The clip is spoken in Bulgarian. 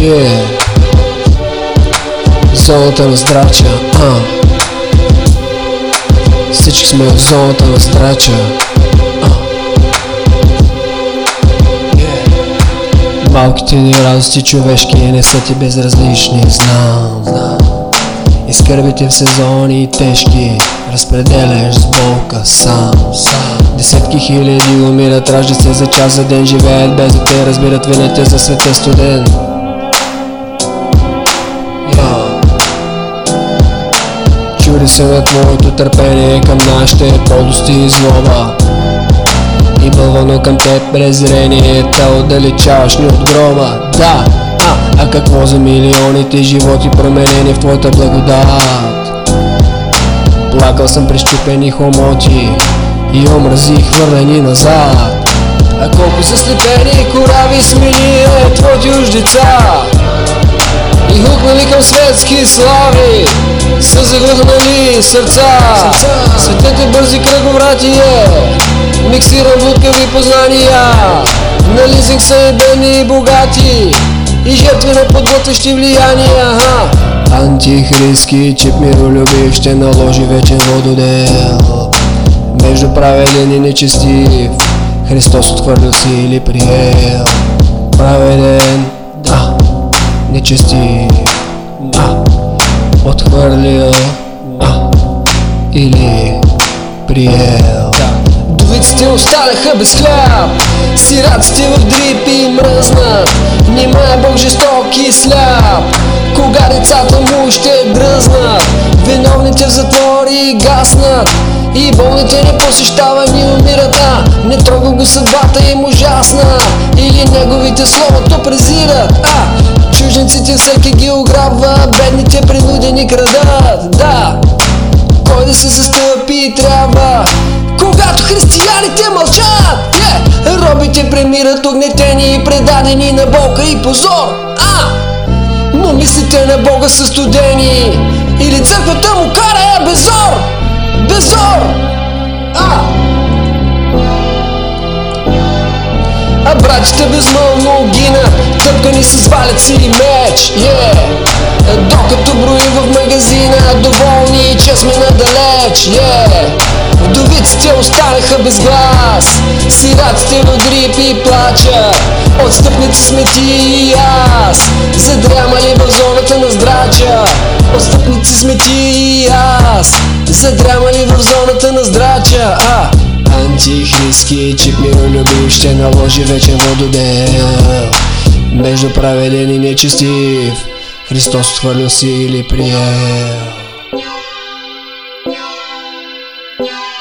Yeah. Зоната на здрача, а. Всички сме в зоната на здрача. Yeah. Малките ни радости човешки не са ти безразлични, знам, знам. И скърбите в сезони тежки Разпределяш с болка сам, сам Десетки хиляди умират, раждат се за час за ден Живеят без да те разбират, винете за света студен Над моето търпение към нашите подости и злоба. И бълвано към теб презрение Те отдалечаваш ни от грома. Да, а, а какво за милионите животи променени в твоята благодат? Плакал съм през чупени хомоти И омрази хвърлени назад. А колко са слепени корави смени е твоите уж деца? И хукнали към светски слави Са завърнали сърца. Светът е бързи кръговратие Миксирам лукави познания. На лизинг са ебени и богати. И жертви на подготвящи влияния ага. Антихристки чип миролюбив ще наложи вечен вододел. Между праведен и нечестив Христос отхвърлил си или приел. Праведен, да, нечестив, или приел? Вдовиците останаха без хляб Сираците в дрипи мръзнат. Нима е Бог жесток и сляп Кога децата му ще дръзнат. Виновните в затвори гаснат И болните не посещавани умират А, не трогал го съдбата им ужасна Или неговите словото презират. А, чужденците всеки ги ограбва Бедните принудени крадат. Да, кой да се застъпи трябва когато християните мълчат yeah! Робите премират огнетени и предадени на Бога и позор а! Но мислите на Бога са студени Или църквата му кара е безор Безор а! А братите безмълно гинат Тъпкани с валеци и меч yeah! Докато броим те останаха без глас. Сираците в грип и плача. Отстъпници сме ти и аз. Задрямали в зоната на здрача Отстъпници сме ти и аз. Задрямали в зоната на здрача А, антихристски чип миролюбив ще наложи вече вододел. Между праведен и нечестив Христос отхвърлил си или приел. Yeah.